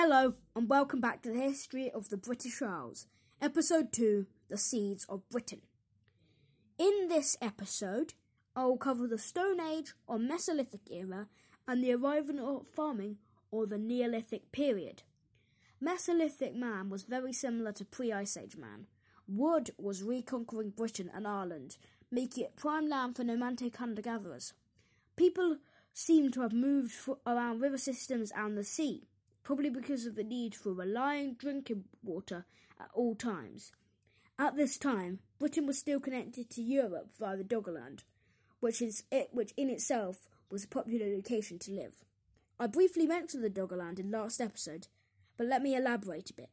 Hello, and welcome back to the history of the British Isles, Episode 2 The Seeds of Britain. In this episode, I will cover the Stone Age or Mesolithic era and the arrival of farming or the Neolithic period. Mesolithic man was very similar to pre Ice Age man. Wood was reconquering Britain and Ireland, making it prime land for nomadic hunter gatherers. People seem to have moved around river systems and the sea probably because of the need for reliable drinking water at all times. At this time, Britain was still connected to Europe via the Doggerland, which, is it, which in itself was a popular location to live. I briefly mentioned the Doggerland in last episode, but let me elaborate a bit.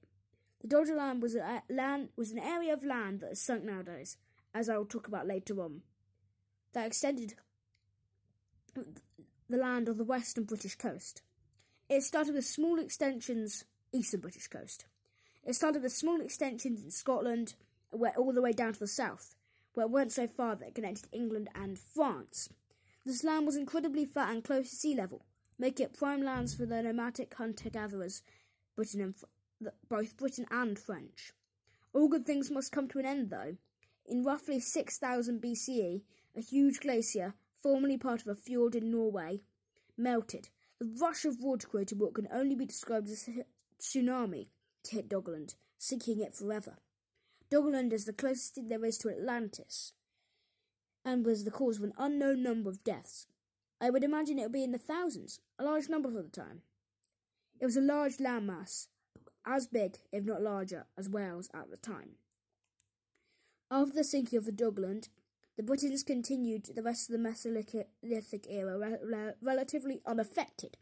The Doggerland was, a land, was an area of land that is sunk nowadays, as I will talk about later on, that extended the land of the western British coast. It started with small extensions east of British coast. It started with small extensions in Scotland, where all the way down to the south, where it went so far that it connected England and France. This land was incredibly flat and close to sea level, making it prime lands for the nomadic hunter-gatherers, Britain and both Britain and French. All good things must come to an end, though. In roughly 6000 BCE, a huge glacier, formerly part of a fjord in Norway, melted, the rush of water created what can only be described as a tsunami to hit Doggerland, sinking it forever. Doggerland is the closest thing there is to Atlantis and was the cause of an unknown number of deaths. I would imagine it would be in the thousands, a large number for the time. It was a large landmass, as big, if not larger, as Wales at the time. After the sinking of the Doggerland, the Britons continued the rest of the Mesolithic era re- relatively unaffected.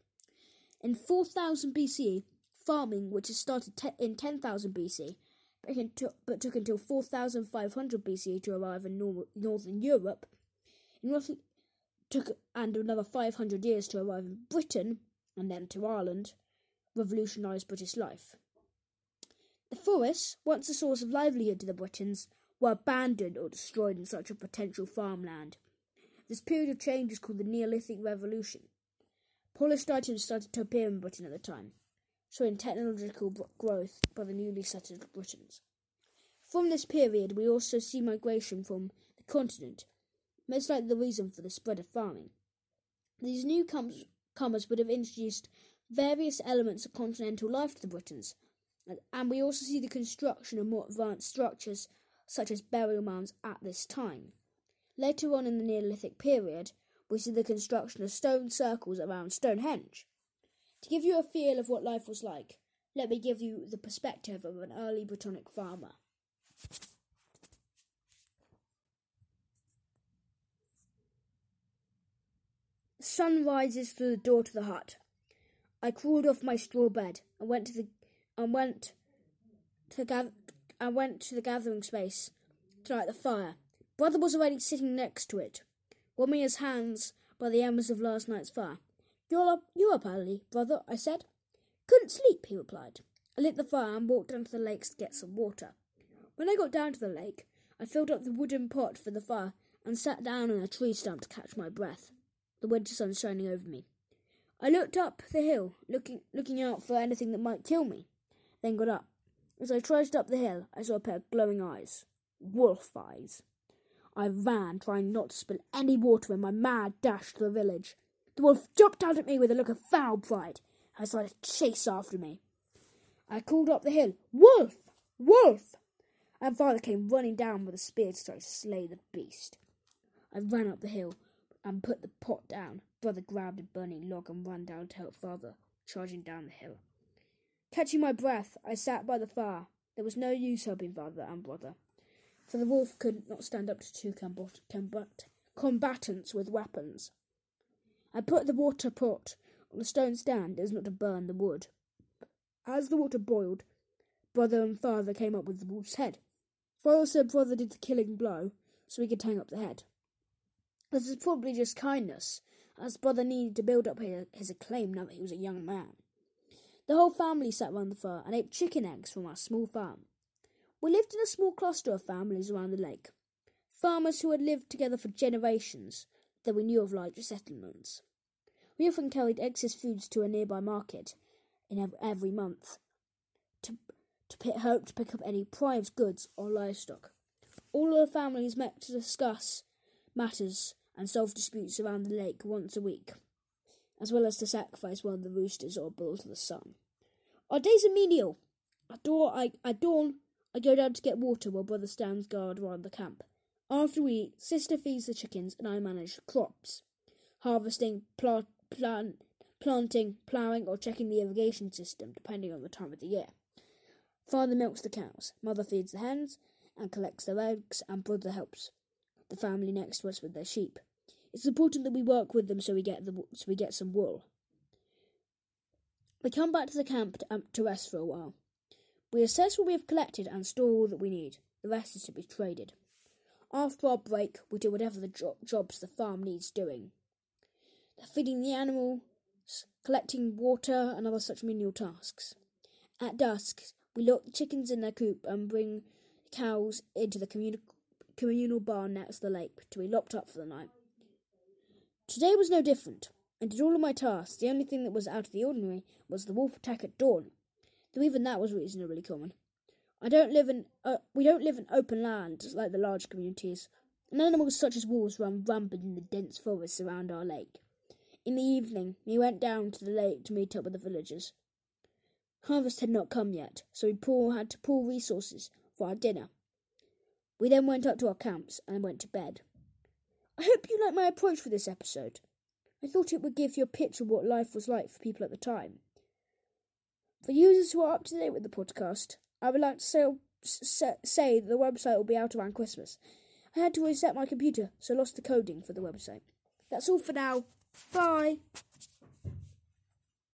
In 4000 BCE, farming, which had started te- in 10,000 BC, but, into, but, took until 4500 BCE to arrive in nor- northern Europe, in roughly took and another 500 years to arrive in Britain and then to Ireland, revolutionised British life. The forests, once a source of livelihood to the Britons, were abandoned or destroyed in such a potential farmland. This period of change is called the Neolithic Revolution. Polished items started to appear in Britain at the time, showing technological growth by the newly settled Britons. From this period, we also see migration from the continent, most likely the reason for the spread of farming. These newcomers would have introduced various elements of continental life to the Britons, and we also see the construction of more advanced structures such as burial mounds at this time. Later on in the Neolithic period, we see the construction of stone circles around Stonehenge. To give you a feel of what life was like, let me give you the perspective of an early Brittonic farmer. The sun rises through the door to the hut. I crawled off my straw bed and went to the and went to gather I went to the gathering space to light the fire. Brother was already sitting next to it, warming his hands by the embers of last night's fire. You're up, you're up early, brother, I said. Couldn't sleep, he replied. I lit the fire and walked down to the lake to get some water. When I got down to the lake, I filled up the wooden pot for the fire and sat down on a tree stump to catch my breath, the winter sun shining over me. I looked up the hill, looking looking out for anything that might kill me, then got up. As I trudged up the hill, I saw a pair of glowing eyes. Wolf eyes. I ran, trying not to spill any water in my mad dash to the village. The wolf jumped out at me with a look of foul pride and started to chase after me. I called up the hill, Wolf! Wolf! And father came running down with a spear to try to slay the beast. I ran up the hill and put the pot down. Brother grabbed a burning log and ran down to help father, charging down the hill. Catching my breath, I sat by the fire. There was no use helping father and brother, for the wolf could not stand up to two combat- combat- combatants with weapons. I put the water pot on a stone stand as not to burn the wood. As the water boiled, brother and father came up with the wolf's head. Father said brother did the killing blow so he could hang up the head. This is probably just kindness, as brother needed to build up his, his acclaim now that he was a young man. The whole family sat round the fire and ate chicken eggs from our small farm. We lived in a small cluster of families around the lake, farmers who had lived together for generations, though we knew of larger settlements. We often carried excess foods to a nearby market in every, month to to hope to pick up any prize goods or livestock. All of the families met to discuss matters and solve disputes around the lake once a week, as well as to sacrifice one of the roosters or bull to the sun. Our days are menial. At dawn, I, at dawn, I go down to get water while brother stands guard around the camp. After we eat, sister feeds the chickens and I manage crops, harvesting, plant, planting, ploughing, or checking the irrigation system, depending on the time of the year. Father milks the cows, mother feeds the hens and collects their eggs, and brother helps the family next to us with their sheep. It's important that we work with them so we get the so we get some wool. We come back to the camp to, um, to rest for a while. We assess what we have collected and store all that we need. The rest is to be traded. After our break, we do whatever the jo- jobs the farm needs doing. They're feeding the animals, collecting water, and other such menial tasks. At dusk, we lock the chickens in their coop and bring cows into the communal barn next to the lake to be locked up for the night. Today was no different. I did all of my tasks. The only thing that was out of the ordinary was the wolf attack at dawn, though even that was reasonably common. I don't live in uh, we don't live in open land like the large communities, and animals such as wolves run rampant in the dense forests around our lake. In the evening, we went down to the lake to meet up with the villagers. Harvest had not come yet, so we had to pool resources for our dinner. We then went up to our camps and went to bed. I hope you like my approach for this episode. I thought it would give you a picture of what life was like for people at the time. For users who are up to date with the podcast, I would like to say, say that the website will be out around Christmas. I had to reset my computer, so lost the coding for the website. That's all for now. Bye.